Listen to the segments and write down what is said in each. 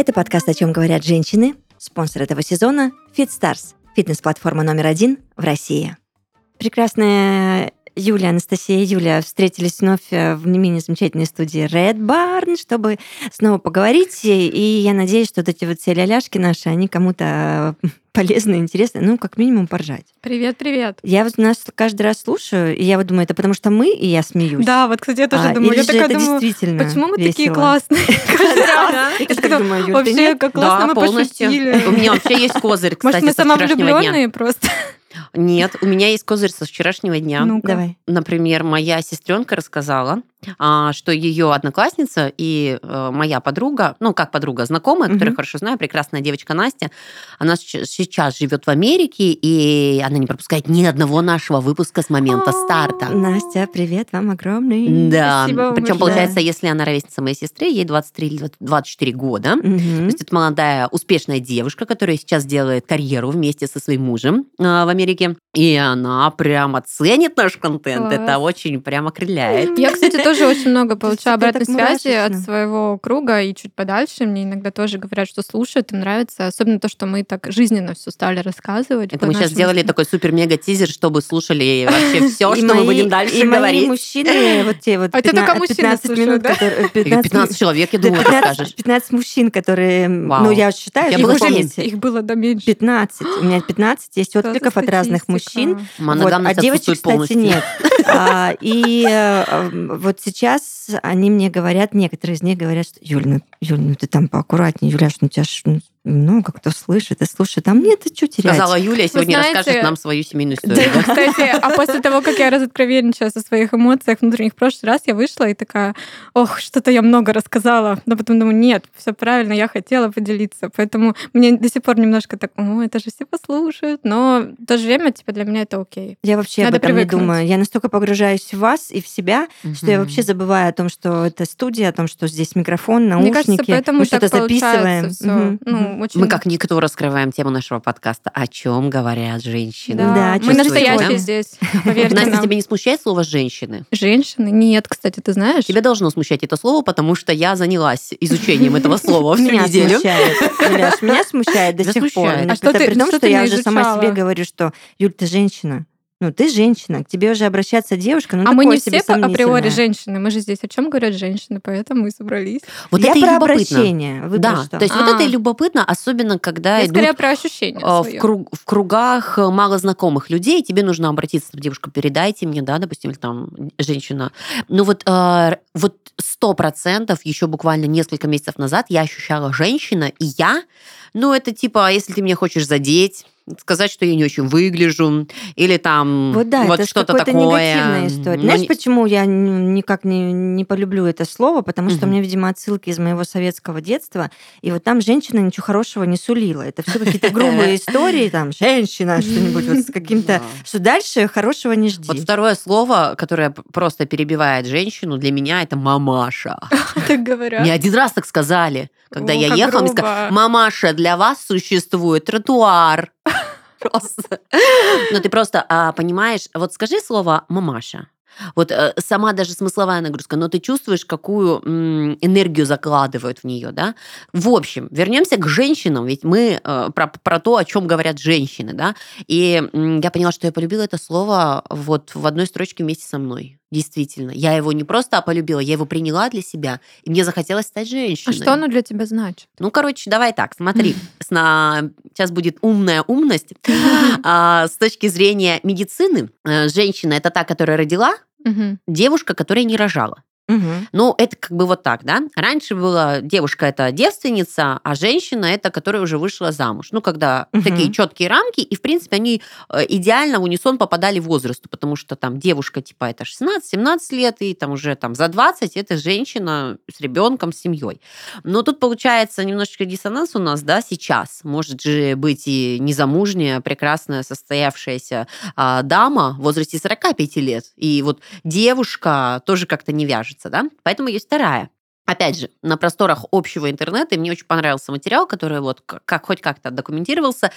Это подкаст «О чем говорят женщины». Спонсор этого сезона – FitStars, фитнес-платформа номер один в России. Прекрасная Юля, Анастасия и Юля встретились вновь э, в не менее замечательной студии Red Barn, чтобы снова поговорить. И я надеюсь, что вот эти вот все ляляшки наши, они кому-то э, полезно, интересно, ну, как минимум, поржать. Привет, привет. Я вот нас каждый раз слушаю, и я вот думаю, это потому что мы, и я смеюсь. Да, вот, кстати, я тоже А, думаю. или Я же такая это думаю, действительно почему мы такие весело? классные каждый раз? Я так думаю, Вообще, как классно мы полностью. пошутили. У меня вообще есть козырь, Может, кстати, мы вчерашнего дня. самовлюбленные просто? Нет, у меня есть козырь со вчерашнего дня. Ну-ка. Давай. Например, моя сестренка рассказала, что ее одноклассница и э, моя подруга, ну как подруга, знакомая, которую Мгм. я хорошо знаю, прекрасная девочка Настя, она сейчас живет в Америке, и она не пропускает ни одного нашего выпуска с момента А. старта. Настя, привет вам огромный. Да, Спасибо причем получается, если она ровесница моей сестры, ей 23 или 24 года, То Мгм. есть это молодая, успешная девушка, которая сейчас делает карьеру вместе со своим мужем э, в Америке. И она прямо ценит наш контент. Класс. Это очень прям окрыляет. Я, кстати, тоже очень много получаю обратной связи от своего круга и чуть подальше. Мне иногда тоже говорят, что слушают, им нравится. Особенно то, что мы так жизненно все стали рассказывать. Это мы сейчас сделали такой супер-мега-тизер, чтобы слушали вообще все, И что мы будем дальше и говорить. мужчины, вот те вот А это 15 только мужчины 15 слушают, минут, да? которые... И 15 человек, я думаю, 15 расскажешь. 15 мужчин, которые, ну, я считаю. Их было до меньше. 15. У меня 15 есть откликов от разных мужчин. Вот, а девочек, кстати, полностью. нет. А, и э, э, сейчас они мне говорят, некоторые из них говорят, что Юль, ну, Юль, ну ты там поаккуратнее, Юляш, ну тебя ж ну, много кто слышит и слушает. А мне-то что терять? Сказала Юля, сегодня знаете- расскажет нам свою семейную Да, историю. да? кстати, а после того, как я разоткровенничалась о своих эмоциях внутренних, в прошлый раз я вышла и такая, ох, что-то я много рассказала. Но потом думаю, нет, все правильно, я хотела поделиться. Поэтому мне до сих пор немножко так, о, это же все послушают. Но в то же время, типа, для меня это окей. Я вообще Надо об этом привыкнуть. не думаю. Я настолько погружаюсь в вас и в себя, что я вообще забываю о том, что это студия, о том, что здесь микрофон, Мне наушники, кажется, поэтому мы так что-то записываем. получается всё. Мгм, Ну, очень... Мы как никто раскрываем тему нашего подкаста. О чем говорят женщины. Да, Да, мы настоящие да? здесь, поверьте Настя, нам. тебя не смущает слово «женщины»? Женщины? Нет, кстати, ты знаешь? Тебя должно смущать это слово, потому что я занялась изучением этого слова всю Меня неделю. смущает. Юляш, меня смущает до сих пор. смущает. А что это ты- при том, что я уже сама себе говорю, что Юль, ты женщина. Ну, ты женщина, к тебе уже обращаться девушка, ну, а мы не все по- априори женщины. Мы же здесь о чем говорят женщины, поэтому и собрались. Вот я это и про любопытно. обращение. Вы Да, то есть вот А. это и любопытно, особенно когда Я идут скорее про ощущения а, в, круг- в кругах э, малознакомых людей, тебе нужно обратиться, девушка, передайте мне, да, допустим, или там женщина. Ну вот, э, вот сто процентов еще буквально несколько месяцев назад я ощущала женщина, и я, ну это типа, а если ты меня хочешь задеть, сказать, что я не очень выгляжу, или там Вот да, это ж что-то такое. негативная история. Ну, Знаешь, не- почему я никак не, не полюблю это слово? Потому что у Мгм. меня, видимо, отсылки из моего советского детства, и вот там женщина ничего хорошего не сулила. Это все какие-то грубые истории, там, женщина, что-нибудь вот с каким-то... Что дальше хорошего не жди. Вот второе слово, которое просто перебивает женщину, для меня это мамаша. Так говорят. Мне один раз так сказали, когда я ехала, мамаша, для вас существует тротуар. Просто. Ну, ты просто а, понимаешь, вот скажи слово мамаша. Вот э, сама даже смысловая нагрузка, но ты чувствуешь, какую м, энергию закладывают в нее, да? В общем, вернемся к женщинам, ведь мы э, про, про то, о чем говорят женщины, да? И м, я поняла, что я полюбила это слово вот в одной строчке вместе со мной. Действительно. Я его не просто полюбила, я его приняла для себя, и мне захотелось стать А женщиной. что оно для тебя значит? Ну, короче, давай так, смотри. Сна- Сейчас будет умная умность. А, С точки зрения медицины, э, женщина это та, которая родила, девушка, которая не рожала. Мгм. Ну, это как бы вот так, да? Раньше была девушка это девственница, а женщина это, которая уже вышла замуж. Ну, когда Мгм. такие четкие рамки, и, в принципе, они э, идеально в унисон попадали в возраст, потому что там девушка типа это 16-17 лет, и там уже там за 20 это женщина с ребенком, с семьей. Но тут получается немножечко диссонанс у нас, да, сейчас. Может же быть и незамужняя, прекрасная, состоявшаяся а, дама в возрасте 45 лет. И вот девушка тоже как-то не вяжется, да? Поэтому есть вторая. Опять же, на просторах общего интернета, и мне очень понравился материал, который вот как, хоть как-то документировался,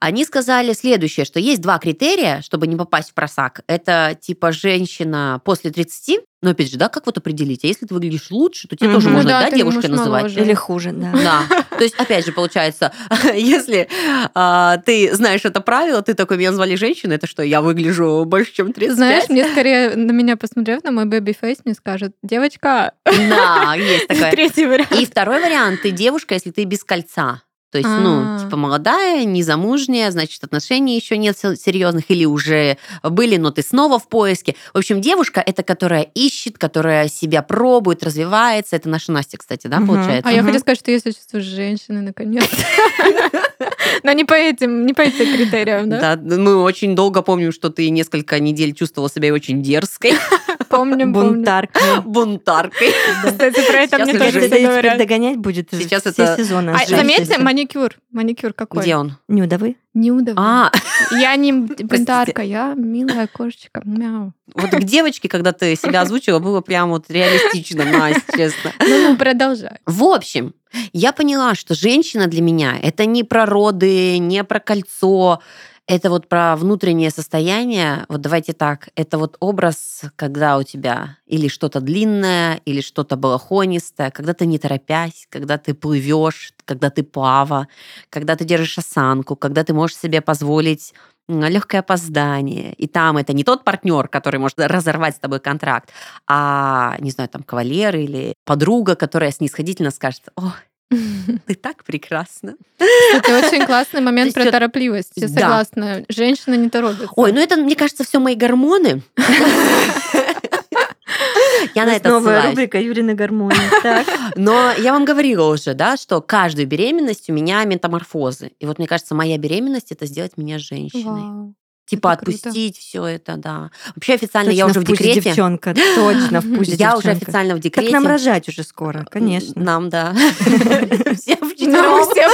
они сказали следующее, что есть два критерия, чтобы не попасть в просак. Это типа женщина после 30, Но опять же, да, как вот определить? А если ты выглядишь лучше, то тебе Мгм. тоже Ну можно, да, да, ты девушкой называть. моложе. Или хуже, да. Да. То есть, опять же, получается, если а, ты знаешь это правило, ты такой, меня звали женщина, это что, я выгляжу больше, чем 35? Знаешь, мне скорее на меня посмотрев, на мой baby face, мне скажут, девочка, Да, есть такое. третий вариант. И второй вариант, ты девушка, если ты без кольца. То есть, ну, А. типа молодая, незамужняя, значит, отношений еще нет се- серьезных или уже были, но ты снова в поиске. В общем, девушка это которая ищет, которая себя пробует, развивается. Это наша Настя, кстати, да, Мгм. получается? А я Мгм. хочу сказать, что я себя чувствую женщиной, наконец. Но не по этим, не по этим критериям, да? Да, мы очень долго помним, что ты несколько недель чувствовала себя очень дерзкой, Помним. Бунтарка. бунтаркой. Кстати, про это Сейчас мне тоже говорят. догонять будет Сейчас все это- сезоны. А заметьте. Маникюр. Маникюр какой? Где он? Нюдовый? Неудобно. А, Я не бунтарка, я милая кошечка. Мяу. вот к девочке, когда ты себя озвучила, было прям вот реалистично, Настя, честно. Ну, ну, продолжай. В общем, я поняла, что женщина для меня это не про роды, не про кольцо, это вот про внутреннее состояние. Вот давайте так, это вот образ, когда у тебя или что-то длинное, или что-то балахонистое, когда ты не торопясь, когда ты плывешь, когда ты плава, когда ты держишь осанку, когда ты можешь себе позволить легкое опоздание. И там это не тот партнер, который может разорвать с тобой контракт, а, не знаю, там, кавалер или подруга, которая снисходительно скажет, о, ты так прекрасна. Кстати, очень классный момент про торопливость. Я согласна. Женщина не торопится. Ой, ну это, мне кажется, все мои гормоны. Я на это новая ссылаюсь. рубрика Юрины гормоны. Так. Но я вам говорила уже, да, что каждую беременность у меня метаморфозы. И вот мне кажется, моя беременность это сделать меня женщиной. Вау. Типа это круто. отпустить все это, да. Вообще официально я Точно уже в декрете. девчонка. Точно в пузе Я уже девчонка. официально в Так декрете. нам рожать уже скоро, конечно. Нам, да. Всем Ну, всем.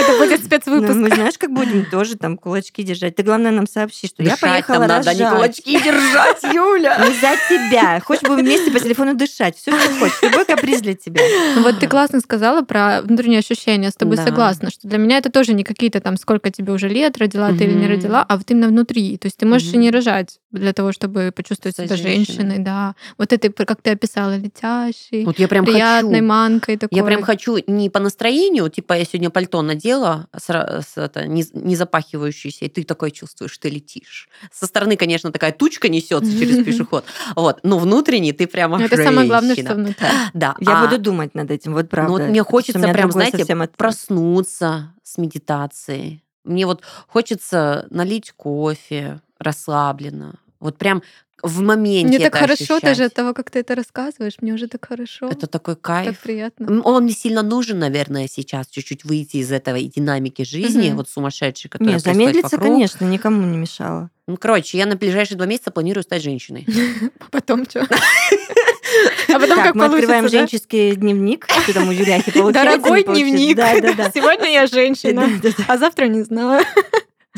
Это будет Ну, спецвыпуск. мы знаешь, как будем тоже там кулачки держать. Ты, главное, нам сообщи, что я поехала нам надо, а не рожать. кулачки держать, Юля. Не за тебя. Хочешь, будем вместе по телефону дышать. Все, что хочешь. Любой каприз для тебя. Ну, Вот ты классно сказала про внутренние ощущения. С тобой Да. согласна, что для меня это тоже не какие-то там, сколько тебе уже лет, родила ты или не родила, а вот именно внутри. То есть ты можешь и не рожать для того, чтобы почувствовать себя женщиной, женщиной. да. Вот это, как ты описала, летящий, Вот я прям приятной хочу. манкой такой. Я прям хочу не по настроению, типа я сегодня пальто надела, с, с это, не, не запахивающееся, и ты такой чувствуешь, ты летишь. Со стороны, конечно, такая тучка несется через пешеход, вот, но внутренний ты прямо Это самое главное, что внутри. Да, Я а буду думать над этим, вот правда. ну вот мне хочется прям, знаете, проснуться с медитацией. Мне вот хочется налить кофе расслабленно, вот прям в моменте Мне так это хорошо даже ощущать. от того, как ты это рассказываешь. Мне уже так хорошо. Это такой так кайф. приятно. М, Он мне сильно нужен, наверное, сейчас чуть-чуть выйти из этого и динамики жизни, Мгм. вот сумасшедшей, которая Не, происходит замедлиться, вокруг. конечно, никому не мешало. Ну, короче, я на ближайшие два месяца планирую стать женщиной. Потом что? А потом так, как мы открываем да? женческий дневник, что там у Юляхи получается. Дорогой дневник. Да, да, да. Сегодня я женщина, Да, да, да. а завтра не знаю.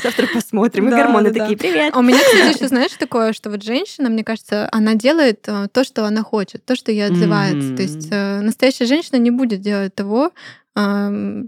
Завтра посмотрим. И гормоны такие, привет. А у меня, кстати, еще знаешь такое, что вот женщина, мне кажется, она делает э, то, что она хочет, то, что ей отзывается. То есть э, настоящая женщина не будет делать того,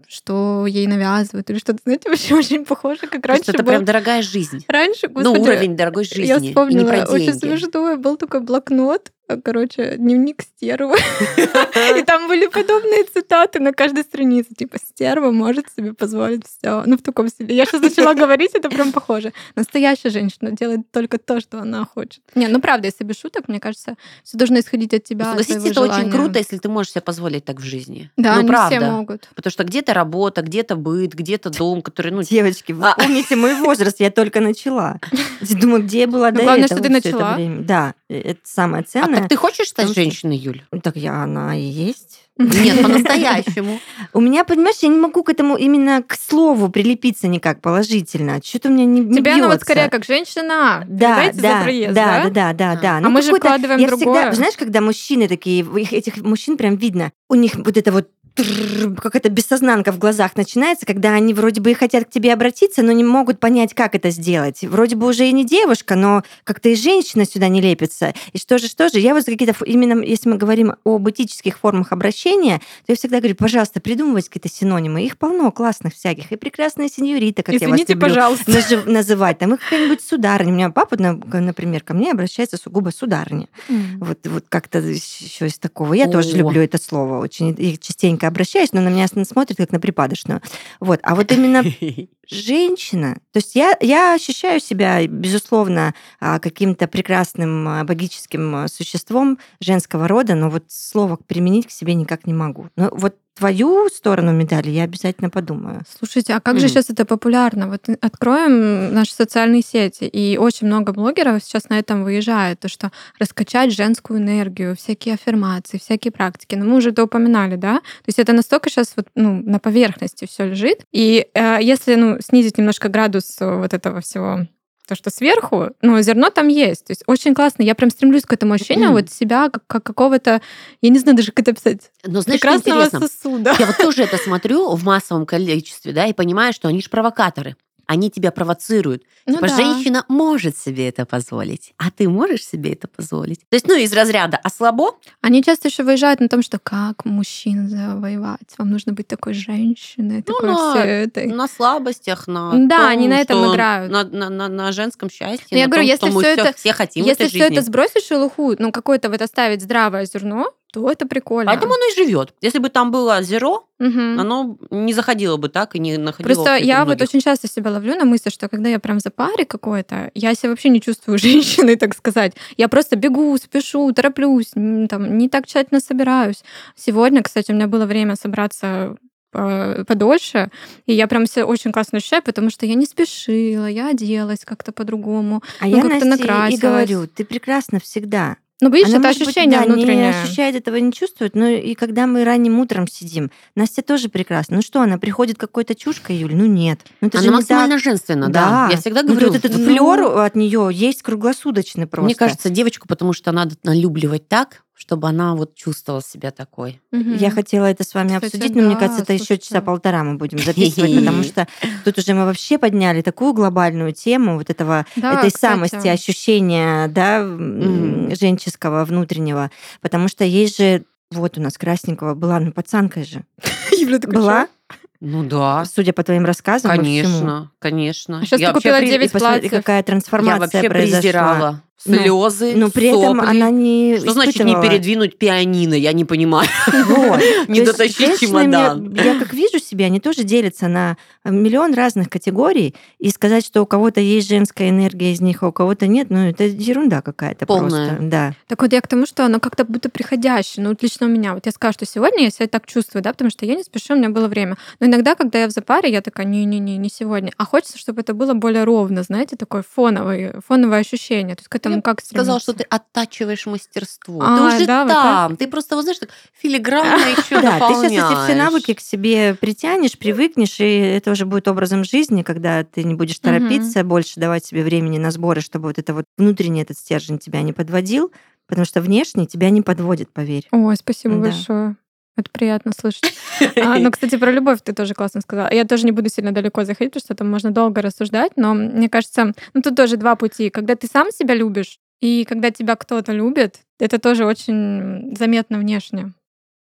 что ей навязывают или что-то. Знаете, вообще очень похоже, как Просто раньше это был. прям дорогая жизнь. Раньше, Ну, господи, уровень дорогой жизни. Я и не вспомнила, про очень деньги. смешно, был такой блокнот, короче, дневник стервы. И там были подобные цитаты на каждой странице. Типа, стерва может себе позволить все. Ну, в таком стиле. Я сейчас начала говорить, это прям похоже. Настоящая женщина делает только то, что она хочет. Не, ну правда, если без шуток, мне кажется, все должно исходить от тебя, Согласитесь, это очень круто, если ты можешь себе позволить так в жизни. Да, ну, не правда. все могут. Потому что где-то работа, где-то быт, где-то дом, который, ну, Девочки, вы А. помните мой возраст, я только начала. Думаю, где я была Ну, до главное, этого что ты начала. Да, э, это самое а ценное. так ты хочешь стать Потому женщиной, Юль? Так я, она и есть. Нет, по-настоящему. У меня, понимаешь, я не могу к этому именно к слову прилепиться никак положительно. Что-то у меня не, Тебе она вот скорее как женщина. Да, Передайте да, да, да? да, да, да, да. А Ну, мы же вкладываем другое. знаешь, когда мужчины такие, их- этих мужчин прям видно, у них вот это вот какая-то бессознанка в глазах начинается, когда они вроде бы и хотят к тебе обратиться, но не могут понять, как это сделать. Вроде бы уже и не девушка, но как-то и женщина сюда не лепится. И что же, что же, я вот какие-то, именно если мы говорим об этических формах обращения, то я всегда говорю, пожалуйста, придумывайте какие-то синонимы. Их полно классных всяких. И прекрасная сеньорита, как Извините, я вас люблю пожалуйста. нажи- называть. Там и какая-нибудь сударыня. У меня папа, на- например, ко мне обращается сугубо сударыня. Вот, вот как-то еще из такого. Я тоже О. люблю это слово очень. И частенько обращаюсь, но на меня смотрят как на припадочную. Вот. А вот именно женщина, то есть я, я ощущаю себя, безусловно, а, каким-то прекрасным а, богическим а, существом женского рода, но вот слово применить к себе никак не могу. Но вот твою сторону медали я обязательно подумаю. Слушайте, а как же Мгм. сейчас это популярно? Вот откроем наши социальные сети, и очень много блогеров сейчас на этом выезжает, то что раскачать женскую энергию, всякие аффирмации, всякие практики. Но мы уже это упоминали, да? То есть это настолько сейчас вот, ну, на поверхности все лежит. И э, если ну, снизить немножко градус э, вот этого всего то, что сверху, ну, зерно там есть. То есть очень классно. Я прям стремлюсь к этому ощущению вот себя как, как какого-то, я не знаю даже, как это описать, Но знаешь, прекрасного сосуда. Я вот тоже это смотрю в массовом количестве, да, и понимаю, что они же провокаторы. Они тебя провоцируют. Ну типа, да. женщина может себе это позволить, а ты можешь себе это позволить? То есть, ну, из разряда «а слабо?» Они часто еще выезжают на том, что как мужчин завоевать. Вам нужно быть такой женщиной, Ну, такой на- всё это. на слабостях, на Да, том, они на этом играют. На, на- на- на женском счастье, Но я на говорю, том, если что мы всё- это- все хотим Если этой все жизни. это сбросить шелуху, ну какое-то вот оставить здравое зерно, то это прикольно. Поэтому оно и живет. Если бы там было зеро, Мгм. оно не заходило бы так и не находило Просто я вот многих. очень часто себя ловлю на мысли, что когда я прям за паре какой-то, я себя вообще не чувствую женщиной, так сказать. Я просто бегу, спешу, тороплюсь, там, не так тщательно собираюсь. Сегодня, кстати, у меня было время собраться э, подольше, и я прям себя очень классно ощущаю, потому что я не спешила, я оделась как-то по-другому. А Ну, я как-то Насте и накрасилась. говорю, ты прекрасна всегда. Ну, видишь, Она, это может быть, ощущение да, внутреннее. не ощущает этого, не чувствует, но и когда мы ранним утром сидим, Настя тоже прекрасна. Ну что, она приходит какой-то чушкой, Юль? Ну нет. Ну это Она же максимально так. женственна, да. Я всегда Ну, говорю, вот этот ну, флер от нее есть круглосуточный просто. Мне кажется, девочку, потому что надо налюбливать так, чтобы она вот чувствовала себя такой. Мгм. Я хотела это с вами Кстати, обсудить, но мне да, кажется, это еще слушайте. часа полтора мы будем записывать, потому что тут уже мы вообще подняли такую глобальную тему вот этого Да, этой кстати. самости, ощущения, да, м, Мгм. женческого внутреннего, потому что есть же вот у нас красненького была, ну пацанка же Юля была, Ну да, судя по твоим рассказам, конечно, конечно. А щас Я ты купила при- 9 И посмотри, платьев. какая Я трансформация вообще произошла. презирала слезы, Но при этом сопли. она не Что значит не испытывала. передвинуть пианино? Я не понимаю. Вот. Не дотащить чемодан. я как вижу себя, они тоже делятся на миллион разных категорий, и сказать, что у кого-то есть женская энергия из них, а у кого-то нет, ну это ерунда какая-то Полная. просто. Да. Так вот я к тому, что оно как-то будто приходящее. Ну, вот лично у меня. Вот я скажу, что сегодня я себя так чувствую, да, потому что я не спешу, у меня было время. Но иногда, когда я в запаре, я такая, не-не-не, не сегодня. А хочется, чтобы это было более ровно, знаете, такое фоновое, фоновое ощущение. То есть к этому Я как Сказал, стремиться? что ты оттачиваешь мастерство. А, ты уже да, вот там. Ты просто, вот знаешь, так филигранно еще Да, ты сейчас эти все навыки к себе притянешь, привыкнешь, и это уже будет образом жизни, когда ты не будешь торопиться, больше давать себе времени на сборы, чтобы вот это вот внутренний этот стержень тебя не подводил, потому что внешний тебя не подводит, поверь. Ой, спасибо Да. большое. Это приятно слышать. А, ну, кстати, про любовь ты тоже классно сказала. Я тоже не буду сильно далеко заходить, потому что там можно долго рассуждать, но мне кажется, ну тут тоже два пути. Когда ты сам себя любишь, и когда тебя кто-то любит, это тоже очень заметно внешне,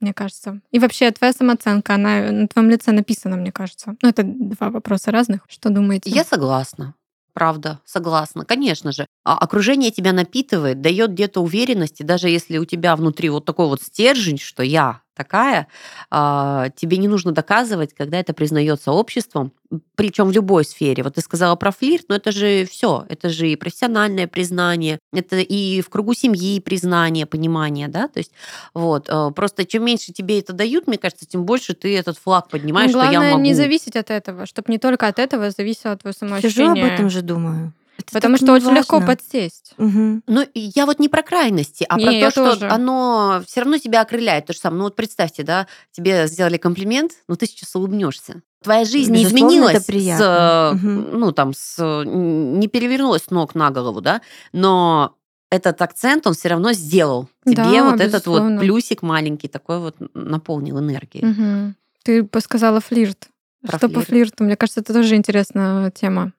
мне кажется. И вообще твоя самооценка, она на твоем лице написана, мне кажется. Ну, это два вопроса разных. Что думаете? Я согласна. Правда, согласна. Конечно же. А окружение тебя напитывает, дает где-то уверенности, даже если у тебя внутри вот такой вот стержень, что я такая, а, тебе не нужно доказывать, когда это признается обществом, причем в любой сфере. Вот ты сказала про флирт, но это же все, это же и профессиональное признание, это и в кругу семьи признание, понимание, да, то есть вот э, просто чем меньше тебе это дают, мне кажется, тем больше ты этот флаг поднимаешь, Ну, что я главное могу. не зависеть от этого, чтобы не только от этого зависело твое Сижу самоощущение. об этом же думаю. Это Потому что очень легко неважно. подсесть. Мгм. Ну, я вот не про крайности, а Не, про то, что тоже. оно все равно тебя окрыляет. То же самое. Ну вот представьте, да, тебе сделали комплимент, но ты сейчас улыбнешься. Твоя жизнь не Безусловно, изменилась, это с, приятно. Мгм. ну там, с, не перевернулась с ног на голову, да, но этот акцент он все равно сделал тебе Да, вот этот вот безусловно. плюсик маленький такой вот наполнил энергией. Мгм. Ты бы сказала флирт. Про что по флирт. флирту? Мне кажется, это тоже интересная тема.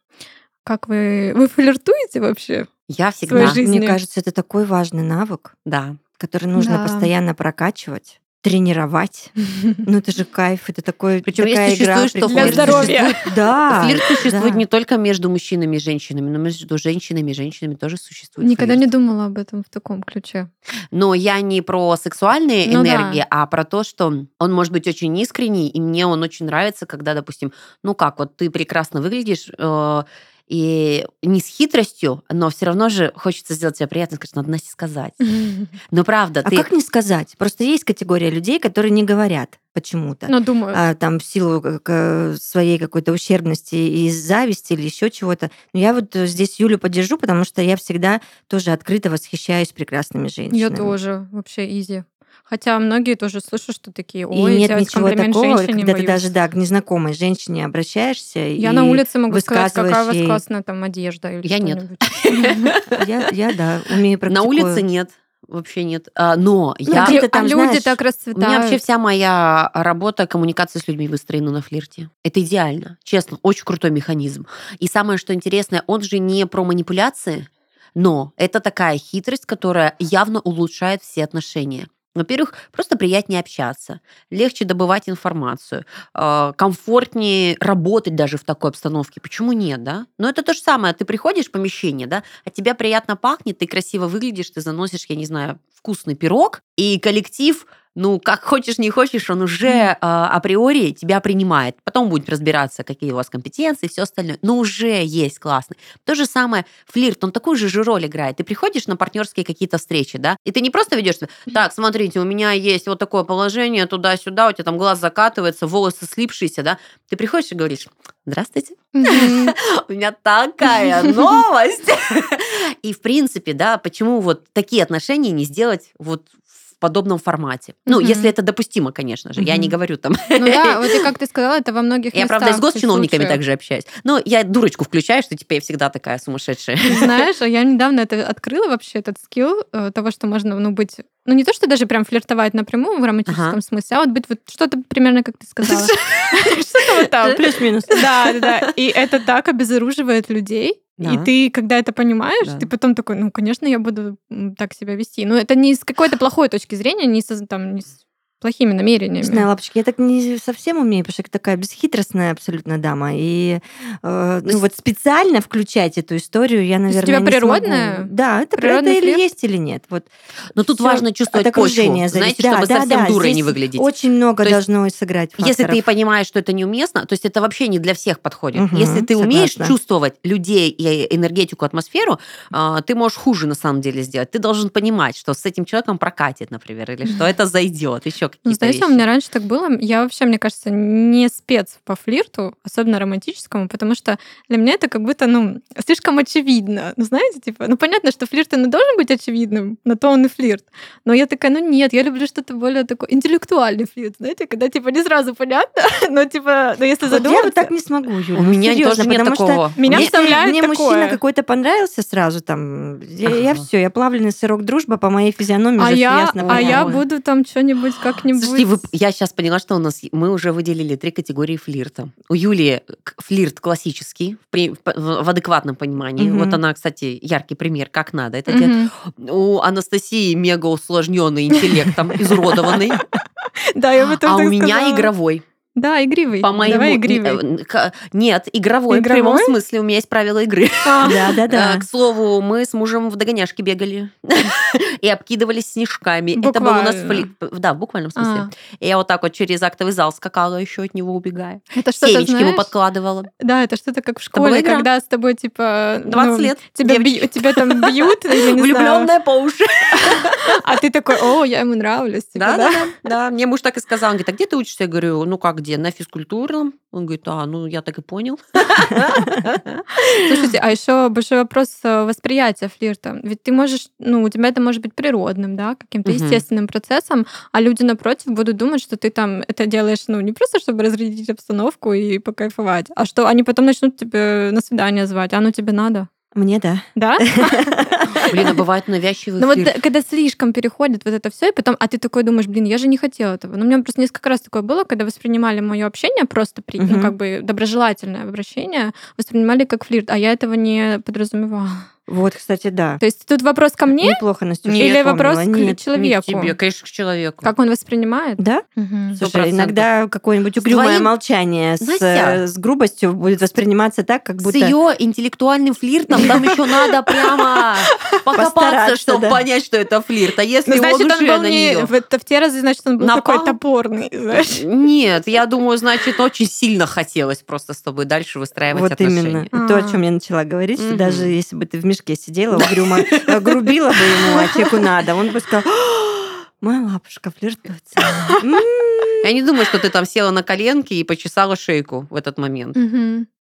Как вы... Вы флиртуете вообще? Я Своей всегда, жизни. Мне кажется, это такой важный навык, да. который нужно Да. постоянно прокачивать, тренировать. Ну, это же кайф, это такой, Причем такая есть игра. что Для флирт здоровья. существует- Да. Флирт существует да. не только между мужчинами и женщинами, но между женщинами и женщинами тоже существует Никогда флирт. не думала об этом в таком ключе. Но я не про сексуальные Ну да. энергии, а про то, что он может быть очень искренний, и мне он очень нравится, когда, допустим, ну как, вот ты прекрасно выглядишь, э, и не с хитростью, но все равно же хочется сделать тебе приятно, сказать, надо Насте сказать. Но правда, А ты... как не сказать? Просто есть категория людей, которые не говорят почему-то. Но думаю, а, там в силу как, э, своей какой-то ущербности и зависти или еще чего-то. Но я вот э, здесь Юлю поддержу, потому что я всегда тоже открыто восхищаюсь прекрасными женщинами. я тоже вообще изи. Хотя многие тоже слышат, что такие, И ой, нет делать ничего комплимент такого, женщине, когда ты боюсь». даже да, к незнакомой женщине обращаешься. Я и на улице могу сказать, какая у вас ей- классная там одежда или Я нет. Я, я да, умею На практикую. улице нет, вообще нет. А, но Ну, я... где-то А там, люди знаешь, так У меня расцветают. вообще вся моя работа, коммуникация с людьми выстроена на флирте. Это идеально, честно, очень крутой механизм. И самое, что интересное, он же не про манипуляции, но это такая хитрость, которая явно улучшает все отношения. Во-первых, просто приятнее общаться, легче добывать информацию, э, комфортнее работать даже в такой обстановке. Почему нет, да? Но это то же самое. Ты приходишь в помещение, да, от тебя приятно пахнет, ты красиво выглядишь, ты заносишь, я не знаю, вкусный пирог, и коллектив ну, как хочешь, не хочешь, он уже э, априори тебя принимает. Потом будет разбираться, какие у вас компетенции все остальное. Но уже есть классный. То же самое флирт, он такую же же роль играет. Ты приходишь на партнерские какие-то встречи, да, и ты не просто ведешь себя, так, смотрите, у меня есть вот такое положение, туда-сюда, у тебя там глаз закатывается, волосы слипшиеся, да. Ты приходишь и говоришь, здравствуйте, у меня такая новость. И, в принципе, да, почему вот такие отношения не сделать вот в подобном формате? Ну, Мгм. если это допустимо, конечно же. Я не говорю там... Ну да, вот и как ты сказала, это во многих Я, правда, и с местах госчиновниками также общаюсь. Но я дурочку включаю, что теперь я всегда такая сумасшедшая. Знаешь, а я недавно это открыла вообще, этот скилл э, того, что можно, ну, быть... Ну, не то, что даже прям флиртовать напрямую в романтическом Ага. смысле, а вот быть вот что-то примерно, как ты сказала. Что-то вот там. Плюс-минус. Да, да, да. И это так обезоруживает людей. И Да. ты, когда это понимаешь, Да. ты потом такой, ну, конечно, я буду так себя вести. Но это не с какой-то плохой точки зрения, не, со, там, не с плохими намерениями. Не знаю, лапочки, я так не совсем умею, потому что я такая бесхитростная абсолютно дама. И э, ну, вот специально включать эту историю я, есть у наверное, тебя не природная- смогу. Да, это это или есть, или нет. Вот Но тут важно чувствовать почву, знаете, Да, чтобы да, совсем да, дурой не выглядеть. Очень много То есть, должно сыграть Если ты факторов. понимаешь, что это неуместно, то есть это вообще не для всех подходит. Мгм, Если ты умеешь согласна. чувствовать людей и энергетику, атмосферу, а, ты можешь хуже на самом деле сделать. Ты должен понимать, что с этим человеком прокатит, например, или что это зайдет, еще Ну, какие-то знаете, вещи. у меня раньше так было. Я вообще, мне кажется, не спец по флирту, особенно романтическому, потому что для меня это как будто, ну, слишком очевидно. Ну, знаете, типа, ну, понятно, что флирт и не должен быть очевидным, на то он и флирт. Но я такая, ну, нет, я люблю что-то более такое, интеллектуальный флирт, знаете, когда, типа, не сразу понятно, но, типа, ну, если Вот я задуматься... вот так не смогу, Юля. У ну, меня серьезно, тоже нет потому что такого. Меня вставляет мне такое. мужчина какой-то понравился сразу, там, я, я все, я плавленый сырок дружба по моей физиономии А уже я, ясно а я буду там что-нибудь как-нибудь... Слушайте, вы- я сейчас поняла, что у нас мы уже выделили три категории флирта. У Юлии к- флирт классический, в, при- в- адекватном понимании. Мгм. Вот она, кстати, яркий пример, как надо это делать. Мгм. У Анастасии мега усложненный интеллектом, изуродованный. Да, я бы тоже А у меня игровой. Да, игривый. По моему... Давай игривый. э, Нет, игровой. В прямом Игровой? смысле у меня есть правила игры. А, Да, да, да. Э, К слову, мы с мужем в догоняшки бегали и обкидывались снежками. Это был у нас Буквально. фли- Да, в буквальном смысле. а. И я вот так вот через актовый зал скакала еще от него убегая. Это что-то, Семечки ему подкладывала. Да, это что-то как в школе, когда с тобой, типа... 20 ну, лет. Тебя, там бьют, Влюбленная по уши. а ты такой, о, я ему нравлюсь. типа, Да, да, да, да. Мне муж так и сказал. Он говорит, а где ты учишься? Я говорю, ну как где? На физкультурном. Он говорит, а, ну я так и понял. Слушайте, а еще большой вопрос э, восприятия флирта. Ведь ты можешь, ну, у тебя это может быть природным, да, каким-то естественным процессом, а люди напротив будут думать, что ты там это делаешь, ну, не просто чтобы разрядить обстановку и покайфовать, а что они потом начнут тебе на свидание звать, а ну тебе надо. Мне да. Да? Блин, а бывает навязчивый Ну вот флирт. когда слишком переходит вот это все, и потом, а ты такой думаешь, блин, я же не хотела этого. Но у меня просто несколько раз такое было, когда воспринимали мое общение просто при, ну как бы доброжелательное обращение, воспринимали как флирт, а я этого не подразумевала. Вот, кстати, да. То есть тут вопрос ко мне Неплохо, Настюша. Нет, или вопрос к Нет. Не к человеку? тебе, конечно, к человеку. Как он воспринимает? Да? Сто Слушай, иногда какое-нибудь С угрюмое твоим- молчание с, э, с грубостью будет восприниматься так, как С будто... ее интеллектуальным флиртом там еще надо прямо покопаться, чтобы да. понять, что это флирт. А если Ну, он значит, он уже был на не... нее... В, это в те разы, значит, он был Напал? такой топорный, знаешь. Нет, я думаю, значит, очень сильно хотелось просто с тобой дальше выстраивать Вот отношения. именно. То, о чем я начала говорить, что даже если бы ты в мешке сидела, угрюмо грубила бы ему, а человеку надо, он бы сказал, «А, моя лапушка флиртует со мной». М, Я не думаю, что ты там села на коленки и почесала шейку в этот момент.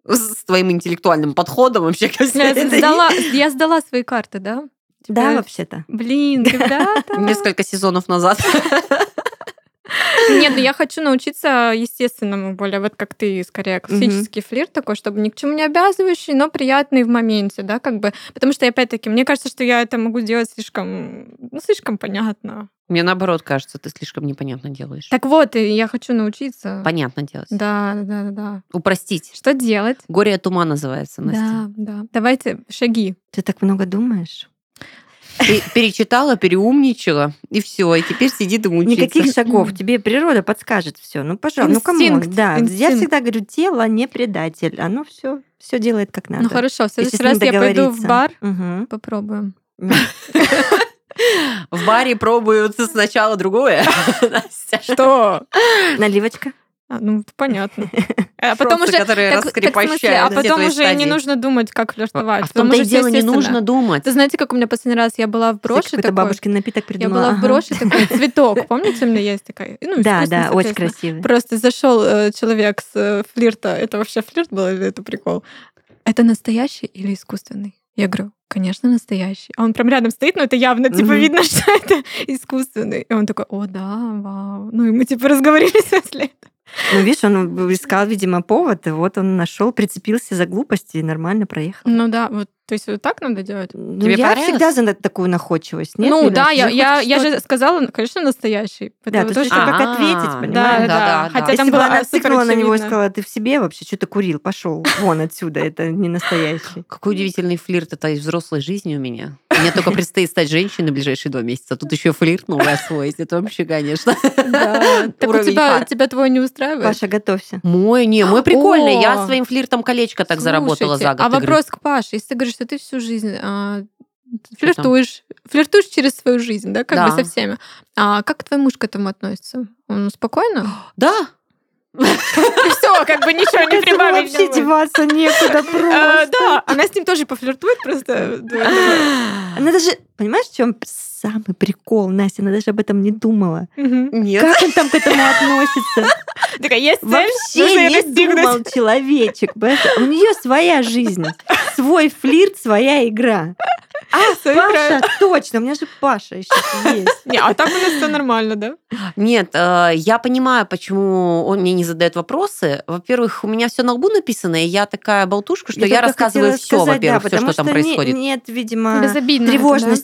С твоим интеллектуальным подходом вообще ко Я сдала, я сдала свои карты, да? Да, вообще-то. Блин, ребята. Несколько сезонов назад. Нет, ну я хочу научиться естественному более, вот как ты, скорее, классический флирт такой, чтобы ни к чему не обязывающий, но приятный в моменте, да, как бы. Потому что, опять-таки, мне кажется, что я это могу сделать слишком, ну, слишком понятно. Мне наоборот кажется, ты слишком непонятно делаешь. Так вот, и я хочу научиться. Понятно делать. Да, да, да, да. Упростить. Что делать? Горе от ума называется, Настя. Да, да. Давайте шаги. Ты так много думаешь? Пе- Перечитала, переумничала, и все, и теперь сидит и мучается. Никаких шагов. Тебе природа подскажет все. Ну, пожалуйста, ну кому? Инстинкт, Да, я инстинкт. всегда говорю, тело не предатель. Оно все все делает как надо. Ну хорошо, в следующий раз я пойду в бар, Мгм. попробуем. В баре пробуют сначала другое. Что? Наливочка. А, ну, это понятно. А потом уже... которые так- так в смысле, раскрепощают а потом уже не нужно думать, как флиртовать. А в потому том-то и что дело, не нужно думать. Ты знаете, как у меня последний раз я была в броши такой? бабушкин напиток Я придумала. была в броши такой цветок. Помните, у меня есть такая? Ну, Да, да, очень красивый. Просто зашел э, человек с э, флирта. Это вообще флирт был или это прикол? Это настоящий или искусственный? Я говорю, конечно, настоящий. А он прям рядом стоит, но это явно, типа, Мгм. видно, что это искусственный. И он такой, о, да, вау. Ну, и мы, типа, разговорились после этого. Ну, видишь, он искал, видимо, повод, и вот он нашел, прицепился за глупости и нормально проехал. Ну да, вот, то есть вот так надо делать? Ну, Тебе я всегда за на- такую находчивость. Нет, ну Юля? да, я, же я, я же что-то. сказала, конечно, настоящий. Да, тут тоже еще как А, ответить, понимаешь? Да, да, да, Хотя. Если там бы было она цикнула на него и сказала, ты в себе вообще, что ты курил, пошел вон отсюда, это не настоящий. Какой удивительный флирт это из взрослой жизни у меня. Мне только предстоит стать женщиной в ближайшие два месяца. Тут еще флирт новый освоить. Это вообще, конечно. Да. Так у тебя, тебя твой не устраивает? Паша, готовься. Мой, не, мой прикольный. Я своим флиртом колечко так заработала за год. А вопрос к Паше. Если ты говоришь, что ты всю жизнь а, флиртуешь, флиртуешь через свою жизнь, да, как Да. бы со всеми. А как твой муж к этому относится? Он спокойно? Да. Все, как бы ничего не прибавить. вообще деваться некуда А, просто. Да, она с ним тоже пофлиртует просто. Она даже, понимаешь, в чем самый прикол, Настя, она даже об этом не думала. Мгм. Нет. Как он там к этому относится? Такая, есть Вообще не думал человечек. У нее своя жизнь, свой флирт, своя игра. А Паша, точно, у меня же Паша еще есть. Не, а так у нас все нормально, да? Нет, э, я понимаю, почему он мне не задает вопросы. Во-первых, у меня все на лбу написано, и я такая болтушка, что я, рассказываю все, во-первых, все, что там происходит. Нет, видимо, Безобидно.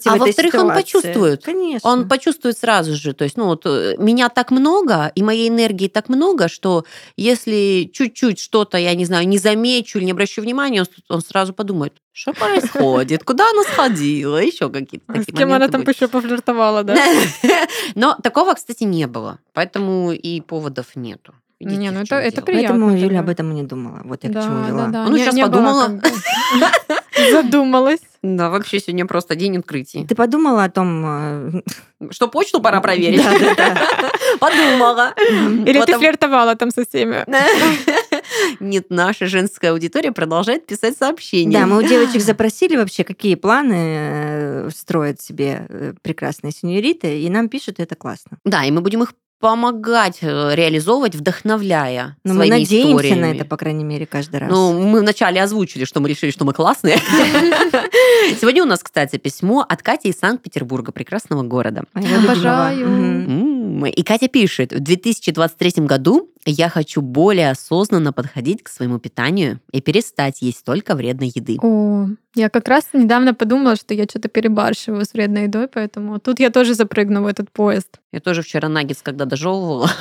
Тревожности А в этой во-вторых, он почувствует. Конечно. Он почувствует сразу же. То есть, ну вот э, меня так много, и моей энергии так много, что если чуть-чуть что-то, я не знаю, не замечу или не обращу внимания, он, с- он сразу подумает, что происходит, куда она сходила, еще какие-то да. А С такие кем она там были. еще пофлиртовала, да? Но такого, кстати, не было. Поэтому и поводов нету. Видите, Не, ну это- это приятно Поэтому. Юля об этом и не думала. Вот я к чему Да, вела. да, да. Ну, Не- щас не было подумала. Задумалась. Да, вообще сегодня просто день открытий. Ты подумала о том... э, Что почту пора проверить? Подумала. Или ты флиртовала там со всеми? Нет, наша женская аудитория продолжает писать сообщения. Да, мы у девочек запросили вообще, какие планы э, строят себе э, прекрасные сеньориты, и нам пишут, и это классно. Да, и мы будем их помогать э, реализовывать, вдохновляя Но Ну, мы своими надеемся историями. на это, по крайней мере, каждый раз. Ну, мы вначале озвучили, что мы решили, что мы классные. Сегодня у нас, кстати, письмо от Кати из Санкт-Петербурга, прекрасного города. Любимого. Обожаю. И Катя пишет, в 2023 году Я хочу более осознанно подходить к своему питанию и перестать есть только вредной еды. О, я как раз недавно подумала, что я что-то перебарщиваю с вредной едой, поэтому тут я тоже запрыгну в этот поезд. Я тоже вчера наггетс, когда дожевывала,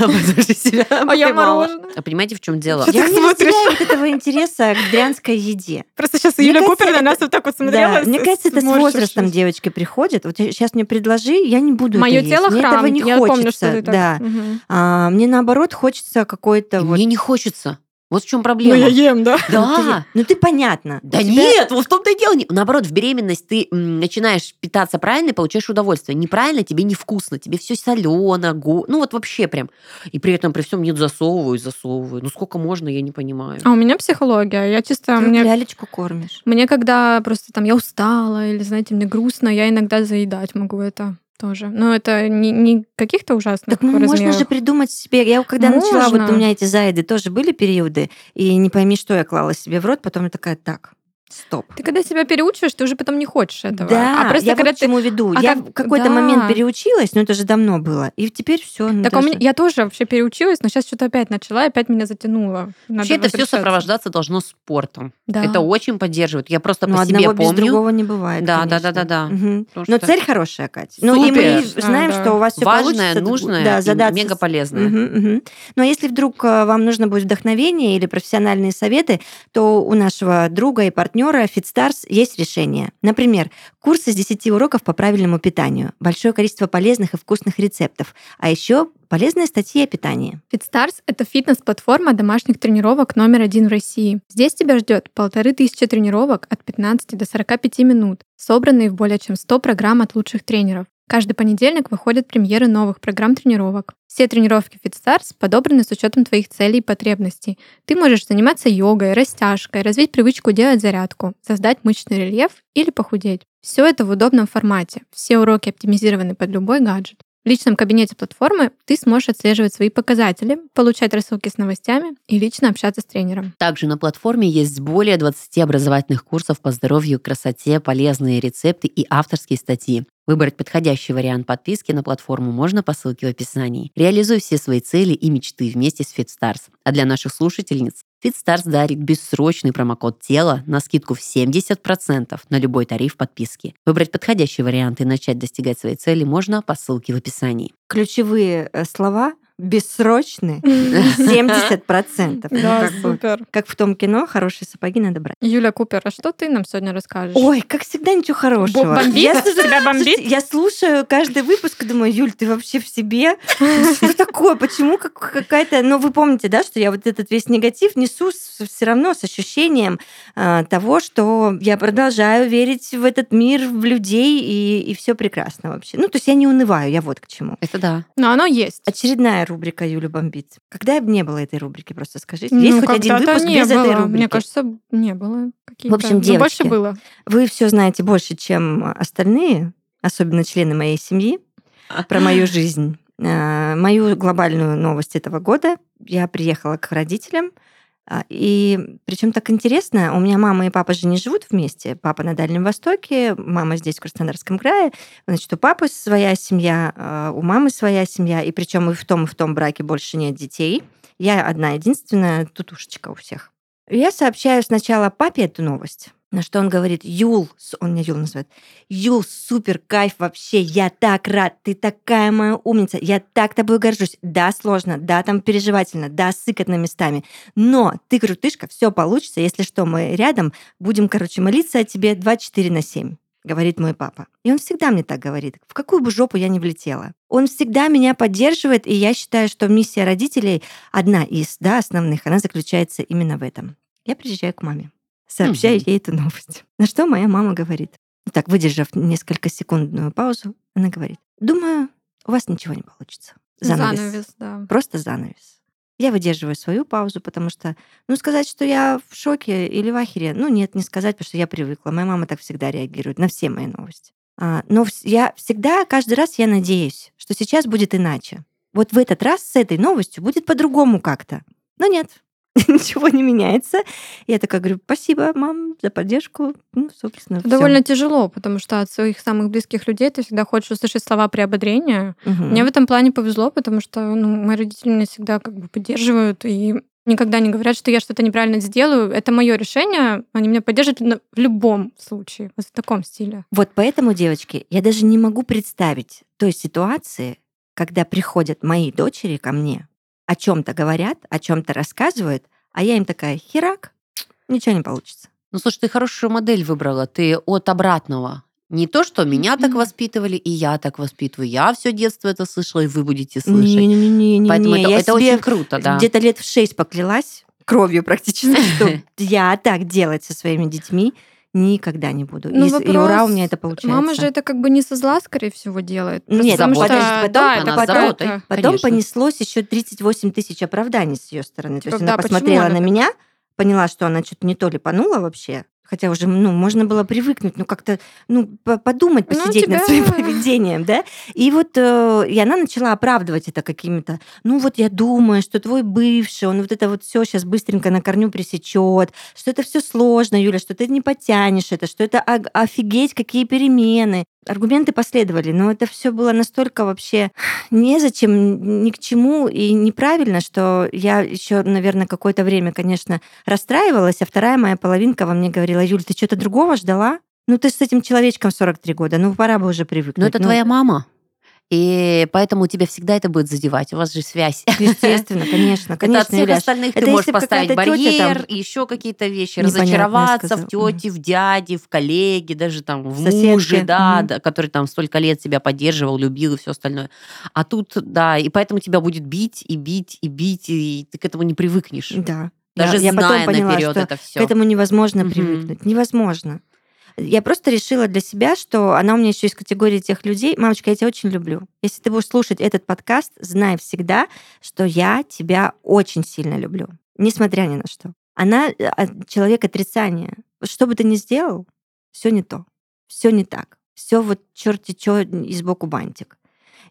себя А я мороженое. А понимаете, в чем дело? Я не разделяю этого интереса к дрянской еде. Просто сейчас Юля Купер на нас вот так вот смотрела. Мне кажется, это с возрастом девочки приходят. Вот сейчас мне предложи, я не буду Мое тело Мне храм. этого не я хочется. помню, что ты да. А, мне наоборот хочется какой-то И вот. Мне не хочется. Вот в чем Ну, проблема. я ем, да. Ну, Да. Ну ты понятно. Да У тебя- нет, вот в том-то и дело. Наоборот, в беременность ты начинаешь питаться правильно и получаешь удовольствие. Неправильно тебе невкусно, тебе все солено, го... ну вот вообще прям. И при этом при всем нет засовываю, засовываю. Ну сколько можно, я не понимаю. А у меня психология. Я чисто... Ты Мне, лялечку кормишь. мне когда просто там я устала или, знаете, мне грустно, я иногда заедать могу это тоже. Но это не, не каких-то ужасных Так ну, можно же придумать себе. Я когда начала, вот Можно. у меня эти заеды тоже были периоды, и не пойми, что я клала себе в рот, потом я такая, так, стоп. Ты когда себя переучиваешь, ты уже потом не хочешь этого. Да, а просто я вот когда к ты... чему веду. А я как- в какой-то да. момент переучилась, но это же давно было, и теперь все. Так а у меня, я тоже вообще переучилась, но сейчас что-то опять начала, опять меня затянуло. Надо Вообще это все сопровождаться должно спортом. Да. Это очень поддерживает. Я просто Но по себе одного без помню. другого не бывает. Да, конечно. да, да, да, да. Мгм. Потому Но что цель хорошая, Катя. Ну и мы Супер. знаем, А, да. что у вас все Важное, получится. нужное да, задаться мега полезное. Мгм, мгм. Но если вдруг э, вам нужно будет вдохновение или профессиональные советы, то у нашего друга и партнера FitStars есть решение. Например, курс из 10 уроков по правильному питанию, большое количество полезных и вкусных рецептов, а еще полезные статьи о питании. FitStars — это фитнес-платформа домашних тренировок номер один в России. Здесь тебя ждет полторы тысячи тренировок от 15 до 45 минут, собранные в более чем 100 программ от лучших тренеров. Каждый понедельник выходят премьеры новых программ тренировок. Все тренировки FitStars подобраны с учетом твоих целей и потребностей. Ты можешь заниматься йогой, растяжкой, развить привычку делать зарядку, создать мышечный рельеф или похудеть. Все это в удобном формате. Все уроки оптимизированы под любой гаджет. В личном кабинете платформы ты сможешь отслеживать свои показатели, получать рассылки с новостями и лично общаться с тренером. Также на платформе есть более 20 образовательных курсов по здоровью, красоте, полезные рецепты и авторские статьи. Выбрать подходящий вариант подписки на платформу можно по ссылке в описании. Реализуй все свои цели и мечты вместе с FitStars. А для наших слушательниц FitStars дарит бессрочный промокод тела на скидку в 70% на любой тариф подписки. Выбрать подходящий вариант и начать достигать своей цели можно по ссылке в описании. Ключевые э, слова бессрочны 70%. Ну, Да, супер. Как в том кино, хорошие сапоги надо брать. Юля Купер, а что ты нам сегодня расскажешь? Ой, как всегда, ничего хорошего. Бо- бомбит? Я, слушаю- Тебя бомбит? я слушаю каждый выпуск и думаю, Юль, ты вообще в себе? Что такое? Почему как- какая-то... Ну, вы помните, да, что я вот этот весь негатив несу все равно с ощущением а, того, что я продолжаю верить в этот мир, в людей, и, все прекрасно вообще. Ну, то есть я не унываю, я вот к чему. Это да. Но оно есть. Очередная рубрика Юля бомбит. Когда бы не было этой рубрики, просто скажите. Ну, Есть хоть один выпуск без было. этой рубрики? Мне кажется, не было. В общем, Ну, больше девочки, было. Вы все знаете больше, чем остальные, особенно члены моей семьи, про мою жизнь. Э, Мою глобальную новость этого года. Я приехала к родителям. А, И причем так интересно, у меня мама и папа же не живут вместе. Папа на Дальнем Востоке, мама здесь, в Краснодарском крае. Значит, у папы своя семья, а, у мамы своя семья. И причем и в том, и в том браке больше нет детей. Я одна единственная тутушечка у всех. Я сообщаю сначала папе эту новость, на что он говорит, Юл, он меня Юл называет, Юл, супер, кайф вообще, я так рад, ты такая моя умница, я так тобой горжусь. Да, сложно, да, там переживательно, да, сыкотно местами, но ты крутышка, все получится, если что, мы рядом будем, короче, молиться о тебе 24 на 7 говорит мой папа. И он всегда мне так говорит, в какую бы жопу я не влетела. Он всегда меня поддерживает, и я считаю, что миссия родителей, одна из да, основных, она заключается именно в этом. Я приезжаю к маме, сообщаю Мгм. ей эту новость. На что моя мама говорит. Так, выдержав несколько секундную паузу, она говорит, думаю, у вас ничего не получится. Занавес. Занавес, да. Просто занавес. Я выдерживаю свою паузу, потому что, ну, сказать, что я в шоке или в ахере, ну, нет, не сказать, потому что я привыкла. Моя мама так всегда реагирует на все мои новости. А, но я всегда, каждый раз я надеюсь, что сейчас будет иначе. Вот в этот раз с этой новостью будет по-другому как-то. Но нет, ничего не меняется. Я такая говорю, спасибо, мам, за поддержку. Ну, собственно, Это всё. довольно тяжело, потому что от своих самых близких людей ты всегда хочешь услышать слова приободрения. Мгм. Мне в этом плане повезло, потому что ну, мои родители меня всегда как бы поддерживают и никогда не говорят, что я что-то неправильно сделаю. Это мое решение. Они меня поддерживают на- в любом случае. Вот в таком стиле. Вот поэтому, девочки, я даже не могу представить той ситуации, когда приходят мои дочери ко мне, о чем-то говорят, о чем-то рассказывают, а я им такая, херак, ничего не получится. Ну, слушай, ты хорошую модель выбрала. Ты от обратного. Не то, что меня так воспитывали, и я так воспитываю. Я все детство это слышала, и вы будете слышать. Не-не-не, Поэтому это, я это себе очень круто, да. где-то лет в шесть поклялась, кровью практически, что я так делать со своими детьми никогда не буду. Ну, и, с- и ура, у вопрос, меня это получается. Мама же это как бы не со зла, скорее всего, делает. Нет, Просто потому забота. что, потом- да, это какая-то- заботой. Потом понеслось еще 38 тысяч оправданий с ее стороны. Типа, То есть да, она посмотрела она на меня, поняла, что она что-то не то липанула вообще. Хотя уже, ну, можно было привыкнуть, ну, как-то, ну, по- подумать, Ну, посидеть над тебя- своим поведением, да? И вот, э, и она начала оправдывать это какими-то, ну, вот я думаю, что твой бывший, он вот это вот все сейчас быстренько на корню пресечет, что это все сложно, Юля, что ты не потянешь это, что это офигеть, какие перемены. Аргументы последовали, но это все было настолько вообще незачем, ни к чему и неправильно, что я еще, наверное, какое-то время, конечно, расстраивалась, а вторая моя половинка во мне говорила, Юль, ты что-то другого ждала? Ну, ты с этим человечком 43 года, ну, пора бы уже привыкнуть. Но это Ну, твоя мама. И поэтому тебя всегда это будет задевать. У вас же связь. Естественно, конечно, Это от конечно, всех Юляш. остальных Это ты можешь поставить барьер, там еще какие-то вещи, непонятное разочароваться в тете, в дяде, в коллеге, даже там в Соседке. муже, да, Мгм. да, который там столько лет тебя поддерживал, любил и все остальное. А тут, да, и поэтому тебя будет бить и бить и бить, и ты к этому не привыкнешь. Да. Даже я, я потом зная поняла, наперед что это к все. этому невозможно Мгм. привыкнуть. Невозможно. Я просто решила для себя, что она у меня еще из категории тех людей. Мамочка, я тебя очень люблю. Если ты будешь слушать этот подкаст, знай всегда, что я тебя очень сильно люблю. Несмотря ни на что. Она э, человек отрицания. Что бы ты ни сделал, все не то. Все не так. Все вот черти чё и сбоку бантик.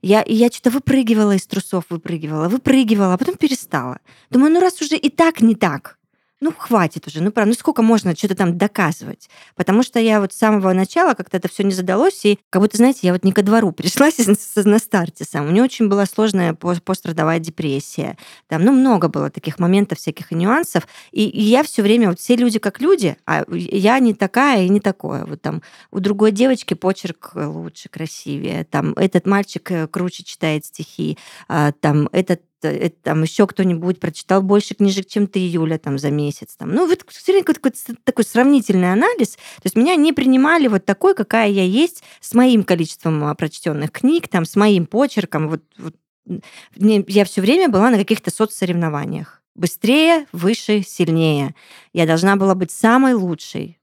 Я, я что-то выпрыгивала из трусов, выпрыгивала, выпрыгивала, а потом перестала. Думаю, ну раз уже и так не так, ну хватит уже, ну правда, ну сколько можно что-то там доказывать? Потому что я вот с самого начала как-то это все не задалось, и как будто, знаете, я вот не ко двору пришла на старте сам. У меня очень была сложная пос- пострадовая депрессия. Там, ну, много было таких моментов всяких нюансов. И, и я все время, вот все люди как люди, а я не такая и не такое. Вот там у другой девочки почерк лучше, красивее. Там этот мальчик э, круче читает стихи. а, Там этот э, там еще кто-нибудь прочитал больше книжек, чем ты, Юля, там за месяц. Там. Ну, вот все время какой-то такой сравнительный анализ. То есть меня не принимали вот такой, какая я есть, с моим количеством а, прочтенных книг, там, с моим почерком. Вот, вот. Я все время была на каких-то соцсоревнованиях. Быстрее, выше, сильнее. Я должна была быть самой лучшей.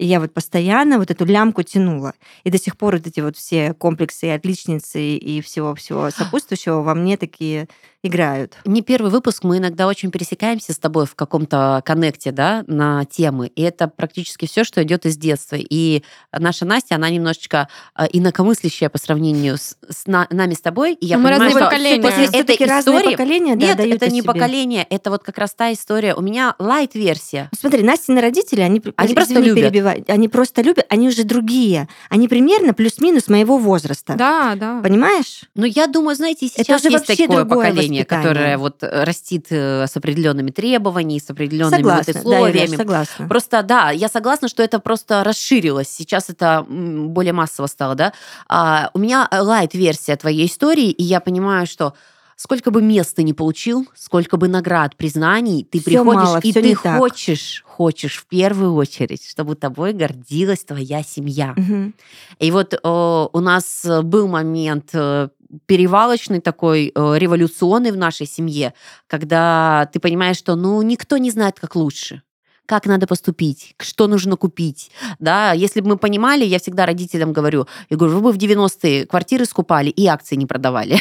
И я вот постоянно вот эту лямку тянула. И до сих пор вот эти вот все комплексы и отличницы и всего-всего сопутствующего во мне такие играют. Не первый выпуск, мы иногда очень пересекаемся с тобой в каком-то коннекте, да, на темы. И это практически все, что идет из детства. И наша Настя, она немножечко э, инакомыслящая по сравнению с, с на- нами с тобой. И я Ну, мы понимаю, разные поколения. после этой истории... поколения, да, Нет, дают это не себе. поколение, это вот как раз та история. У меня лайт-версия. Ну, Смотри, Настины родители, они, Они просто любят. перебиваю, они просто любят, они уже другие. Они примерно плюс-минус моего возраста. Да, да. Понимаешь? Но я думаю, знаете, и Это сейчас уже есть вообще такое другое поколение, воспитание. которое вот э, растит э, с определенными требованиями, с определенными Согласна, вот да, условиями. согласна. Просто, да, я согласна, что это просто расширилось. Сейчас это более массово стало, да. А, у меня лайт-версия твоей истории, и я понимаю, что сколько бы мест ты не получил, сколько бы наград, признаний, ты Всё приходишь, мало, и ты не так. хочешь, хочешь в первую очередь, чтобы тобой гордилась твоя семья. Мгм. И вот э, у нас был момент э, перевалочный такой, э, революционный в нашей семье, когда ты понимаешь, что ну никто не знает, как лучше как надо поступить, что нужно купить. Да, если бы мы понимали, я всегда родителям говорю, я говорю, вы бы в 90-е квартиры скупали и акции не продавали.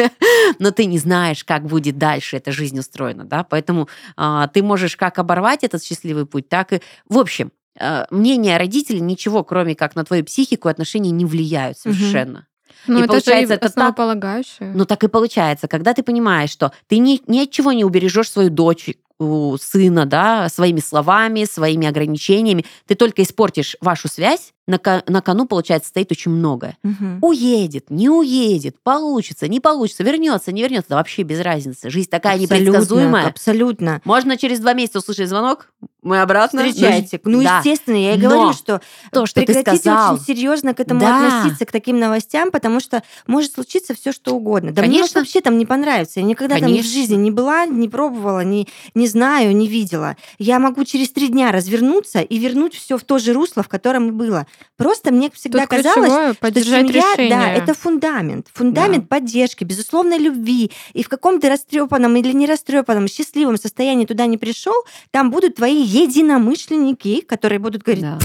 Но ты не знаешь, как будет дальше эта жизнь устроена, да, поэтому а, ты можешь как оборвать этот счастливый путь, так и... В общем, э, мнение родителей ничего, кроме как на твою психику отношения не влияют совершенно. Ну, И это получается, же это так- основополагающее. Ну так и получается, когда ты понимаешь, что ты ни, ни от чего не убережешь свою дочь, у сына, да, своими словами, своими ограничениями, ты только испортишь вашу связь, на, на кону, получается, стоит очень многое. Мгм. Уедет, не уедет, получится, не получится, вернется, не вернется, да вообще без разницы. Жизнь такая Абсолютно, непредсказуемая. Абсолютно. Можно через два месяца услышать звонок, мы обратно. Встречайте. Ну, Да. естественно, я и Но говорю, что То, что ты прекратите сказал. очень серьезно к этому Да. относиться, к таким новостям, потому что может случиться все, что угодно. Да мне Конечно. вообще там не понравится. Я никогда там Конечно. в жизни не была, не пробовала, не, не знаю, не видела. Я могу через три дня развернуться и вернуть все в то же русло, в котором и было. Просто мне всегда Тут казалось, что семья, решение. да, это фундамент, фундамент поддержки, безусловной любви. И в каком-то растрепанном или не растрепанном, счастливом состоянии туда не пришел, там будут твои единомышленники, которые будут говорить, Да.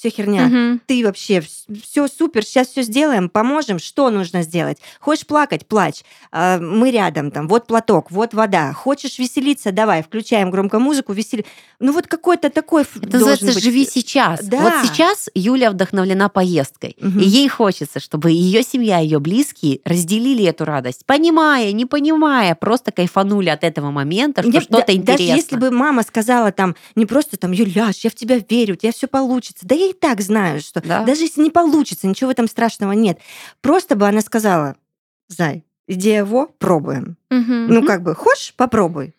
Все херня, Мгм. ты вообще все супер, сейчас все сделаем, поможем, что нужно сделать? Хочешь плакать, плачь, А, мы рядом, там, вот платок, вот вода. Хочешь веселиться, давай, включаем громко музыку, весели. Ну вот какой-то такой Это называется быть. «Живи сейчас». Да. Вот сейчас Юля вдохновлена поездкой. Мгм. И ей хочется, чтобы ее семья, ее близкие разделили эту радость, понимая, не понимая, просто кайфанули от этого момента, что что-то да- интересно. Даже если бы мама сказала там не просто там, Юляш, я в тебя верю, у тебя все получится. Да я и так знаю, что Да. даже если не получится, ничего в этом страшного нет. Просто бы она сказала, Зай, идея во, пробуем. Мгм. Ну как бы, хочешь, попробуй.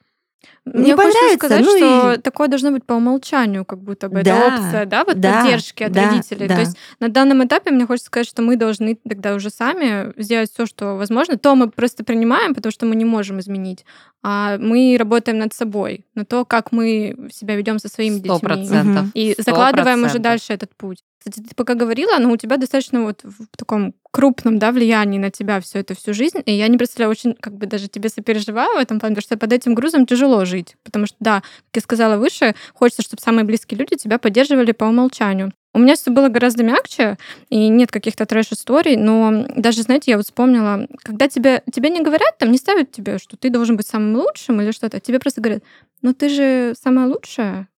Мне Не хочется понравится, сказать, ну что и- такое должно быть по умолчанию, как будто бы Да, это опция, да, вот да, поддержки от да, родителей. да. То есть на данном этапе мне хочется сказать, что мы должны тогда уже сами сделать все, что возможно. То мы просто принимаем, потому что мы не можем изменить, а мы работаем над собой, на то, как мы себя ведем со своими Сто детьми. процентов. И закладываем уже процентов. дальше этот путь. Кстати, ты пока говорила, но у тебя достаточно вот в таком крупном да, влиянии на тебя все это всю жизнь. И я не представляю, очень как бы даже тебе сопереживаю в этом плане, потому что под этим грузом тяжело жить. Потому что, да, как я сказала выше, хочется, чтобы самые близкие люди тебя поддерживали по умолчанию. У меня все было гораздо мягче, и нет каких-то трэш-историй, но даже, знаете, я вот вспомнила, когда тебе, тебе не говорят, там не ставят тебе, что ты должен быть самым лучшим или что-то, тебе просто говорят, ну ты же самая лучшая,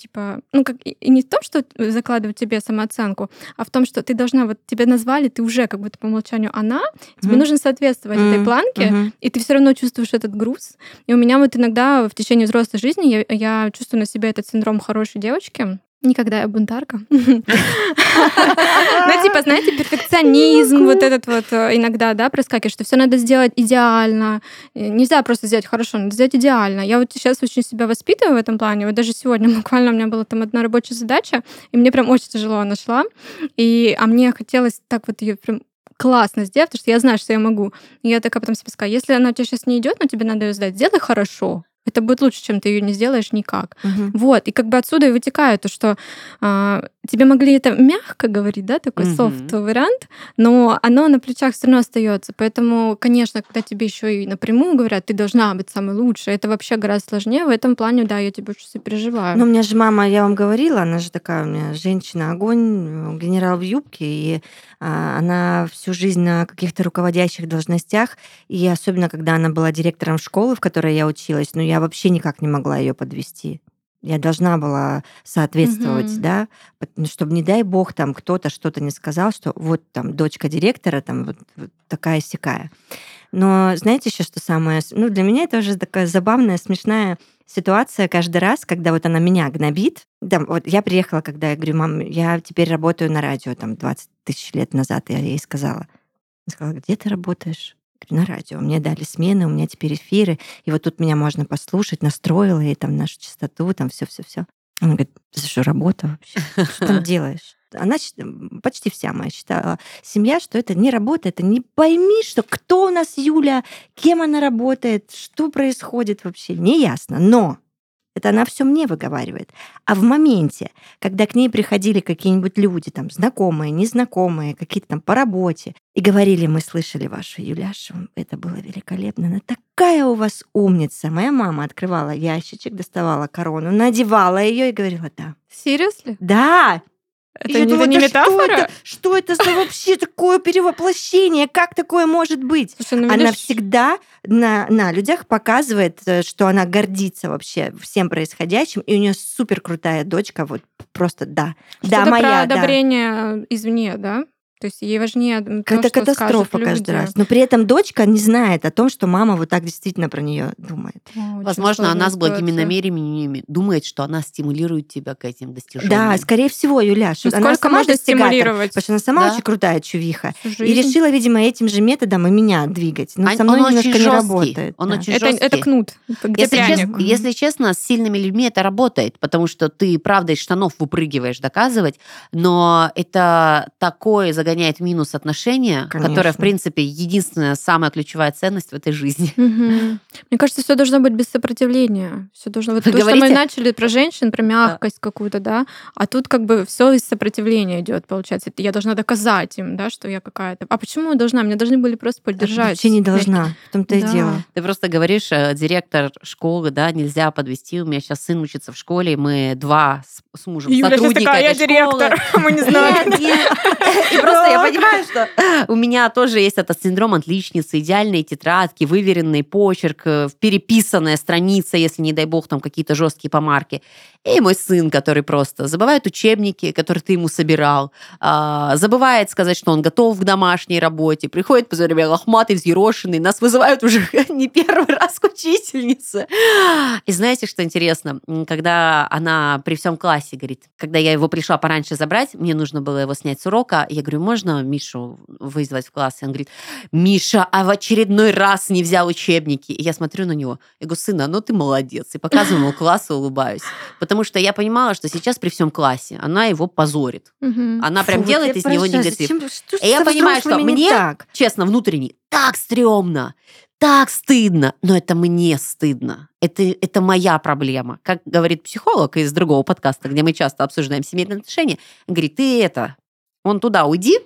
типа, ну, как и не в том, что закладывают тебе самооценку, а в том, что ты должна, вот тебя назвали, ты уже как будто по умолчанию она, тебе Мгм. нужно соответствовать этой Мгм, планке, мгм. и ты все равно чувствуешь этот груз. И у меня вот иногда в течение взрослой жизни я, я чувствую на себе этот синдром хорошей девочки. Никогда я бунтарка. Ну, типа, знаете, перфекционизм вот этот вот э, иногда, да, проскакивает, что все надо сделать идеально. Э, Нельзя просто сделать хорошо, надо сделать идеально. Я вот сейчас очень себя воспитываю в этом плане. Вот даже сегодня буквально у меня была там одна рабочая задача, и мне прям очень тяжело она шла. И, а мне хотелось так вот ее прям классно сделать, потому что я знаю, что я могу. И я такая потом себе сказала, если она у тебя сейчас не идет, но тебе надо ее сдать, сделай хорошо. Это будет лучше, чем ты ее не сделаешь никак. Мгм. Вот, и как бы отсюда и вытекает то, что а, тебе могли это мягко говорить, да, такой Мгм. софт вариант, но оно на плечах все равно остается. Поэтому, конечно, когда тебе еще и напрямую говорят, ты должна быть самой лучшей, это вообще гораздо сложнее. В этом плане, да, я тебе очень сопереживаю. Ну, у меня же мама, я вам говорила, она же такая у меня женщина-огонь, генерал в юбке, и а, она всю жизнь на каких-то руководящих должностях, и особенно, когда она была директором школы, в которой я училась, ну, я вообще никак не могла ее подвести. Я должна была соответствовать, Мгм. да, чтобы, не дай бог, там кто-то что-то не сказал, что вот там дочка директора, там вот, вот такая сякая. Но знаете еще, что самое... Ну, для меня это уже такая забавная, смешная ситуация каждый раз, когда вот она меня гнобит. Да, вот я приехала, когда я говорю, мам, я теперь работаю на радио, там, 20 тысяч лет назад, я ей сказала. Она сказала, где ты работаешь? На радио. Мне дали смены, у меня теперь эфиры, и вот тут меня можно послушать, настроила ей там нашу частоту, там все, все, все. Она говорит, это что, работа вообще? Что там делаешь? Она почти вся моя считала семья, что это не работа, это не пойми, что кто у нас Юля, кем она работает, что происходит вообще, не ясно. Но это она все мне выговаривает. А в моменте, когда к ней приходили какие-нибудь люди, там, знакомые, незнакомые, какие-то там по работе, и говорили, мы слышали вашу Юляшу, это было великолепно, она такая у вас умница. Моя мама открывала ящичек, доставала корону, надевала ее и говорила, да. Seriously? Да, Это, я не, думаю, это не «Да что метафора? это? Что это за вообще такое перевоплощение? Как такое может быть? Слушай, ну, Она видишь, всегда на, на людях показывает, э, что она гордится вообще всем происходящим, и у нее супер крутая дочка, вот просто да. Да, что-то моя, про да. одобрение извне, да? То есть ей важнее то, Это что катастрофа скажут каждый люди. раз. Но при этом дочка не знает о том, что мама вот так действительно про нее думает. О, очень Возможно, она с благими намерениями думает, что она стимулирует тебя к этим достижениям. Да, скорее всего, Юля. что Ну, она сколько сама можно стимулировать? Потому что она сама Да. очень крутая чувиха. И решила, видимо, этим же методом и меня двигать. Но А- со мной он немножко очень не жесткий. работает. Он да. очень это, это жесткий. кнут, где Если честно, если честно, с сильными людьми это работает, потому что ты, правда, из штанов выпрыгиваешь доказывать, но это такое загоняет минус отношения, Конечно. которое, в принципе, единственная самая ключевая ценность в этой жизни. Мгм. Мне кажется, все должно быть без сопротивления. Все должно вот Вы то, что мы начали про женщин, про мягкость какую-то, да, а тут как бы все из сопротивления идет, получается. Я должна доказать им, да, что я какая-то. А почему я должна? Меня должны были просто поддержать. Вообще не должна. В том-то и Да. дело. Ты просто говоришь, э, директор школы, да, нельзя подвести. У меня сейчас сын учится в школе, и мы два с, мужем Юля сотрудника такая, я этой директор. школы. Мы не знаем. Нет, нет. И просто я понимаю, что у меня тоже есть этот синдром отличницы, идеальные тетрадки, выверенный почерк, э, переписанная страница, если, не дай бог, там какие-то жесткие помарки. И мой сын, который просто забывает учебники, которые ты ему собирал, а, забывает сказать, что он готов к домашней работе, приходит по время лохматый, взъерошенный, нас вызывают уже не первый раз к учительнице. И знаете, что интересно? Когда она при всем классе говорит, когда я его пришла пораньше забрать, мне нужно было его снять с урока, я говорю, можно Мишу вызвать в класс? И он говорит, Миша, а в очередной раз не взял учебники. И я смотрю на него, я говорю, сына, ну ты молодец. И показываю ему класс и улыбаюсь. Потому что я понимала, что сейчас при всем классе она его позорит. Она прям Фу, делает из него негатив. зачем- что ж И я понимаю, что мне так? честно, внутренне, так стрёмно, так стыдно, но это мне стыдно. Это, это моя проблема. Как говорит психолог из другого подкаста, где мы часто обсуждаем семейные отношения, говорит, ты это, он туда уйди,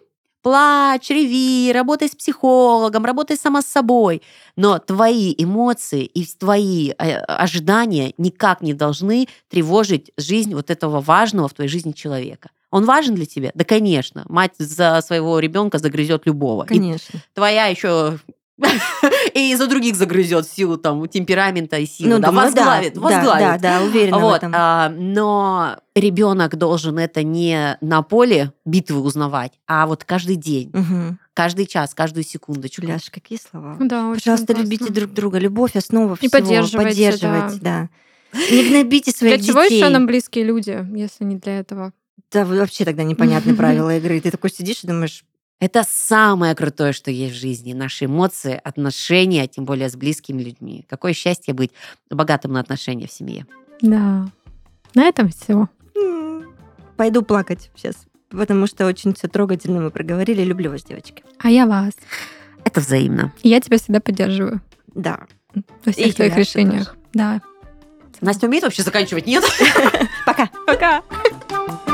плачь, реви, работай с психологом, работай сама с собой. Но твои эмоции и твои э, ожидания никак не должны тревожить жизнь вот этого важного в твоей жизни человека. Он важен для тебя? Да, конечно. Мать за своего ребенка загрызет любого. И Конечно. твоя еще и за других загрызет в силу там темперамента и силы. Ну, да, думаю, возглавит, да, возглавит. Да, да, да, уверена в Вот, этом. а, но ребенок должен это не на поле битвы узнавать, а вот каждый день, Мгм. каждый час, каждую секундочку. Юляш, какие слова. Да, очень Пожалуйста, классно. любите друг друга. Любовь основа И всего. поддерживайте, Поддерживать, да. Не гнобите своих Для чего детей. еще нам близкие люди, если не для этого? Да, вообще тогда непонятны правила игры. Ты такой сидишь и думаешь, Это самое крутое, что есть в жизни. Наши эмоции, отношения, тем более с близкими людьми. Какое счастье быть богатым на отношения в семье. Да. На этом все. «М, пойду плакать сейчас. Потому что очень все трогательно мы проговорили. Люблю вас, девочки. А я вас. Это взаимно. И я тебя всегда поддерживаю Да. во всех И твоих решениях. Да. Настя умеет вообще заканчивать? Нет? Пока. Пока.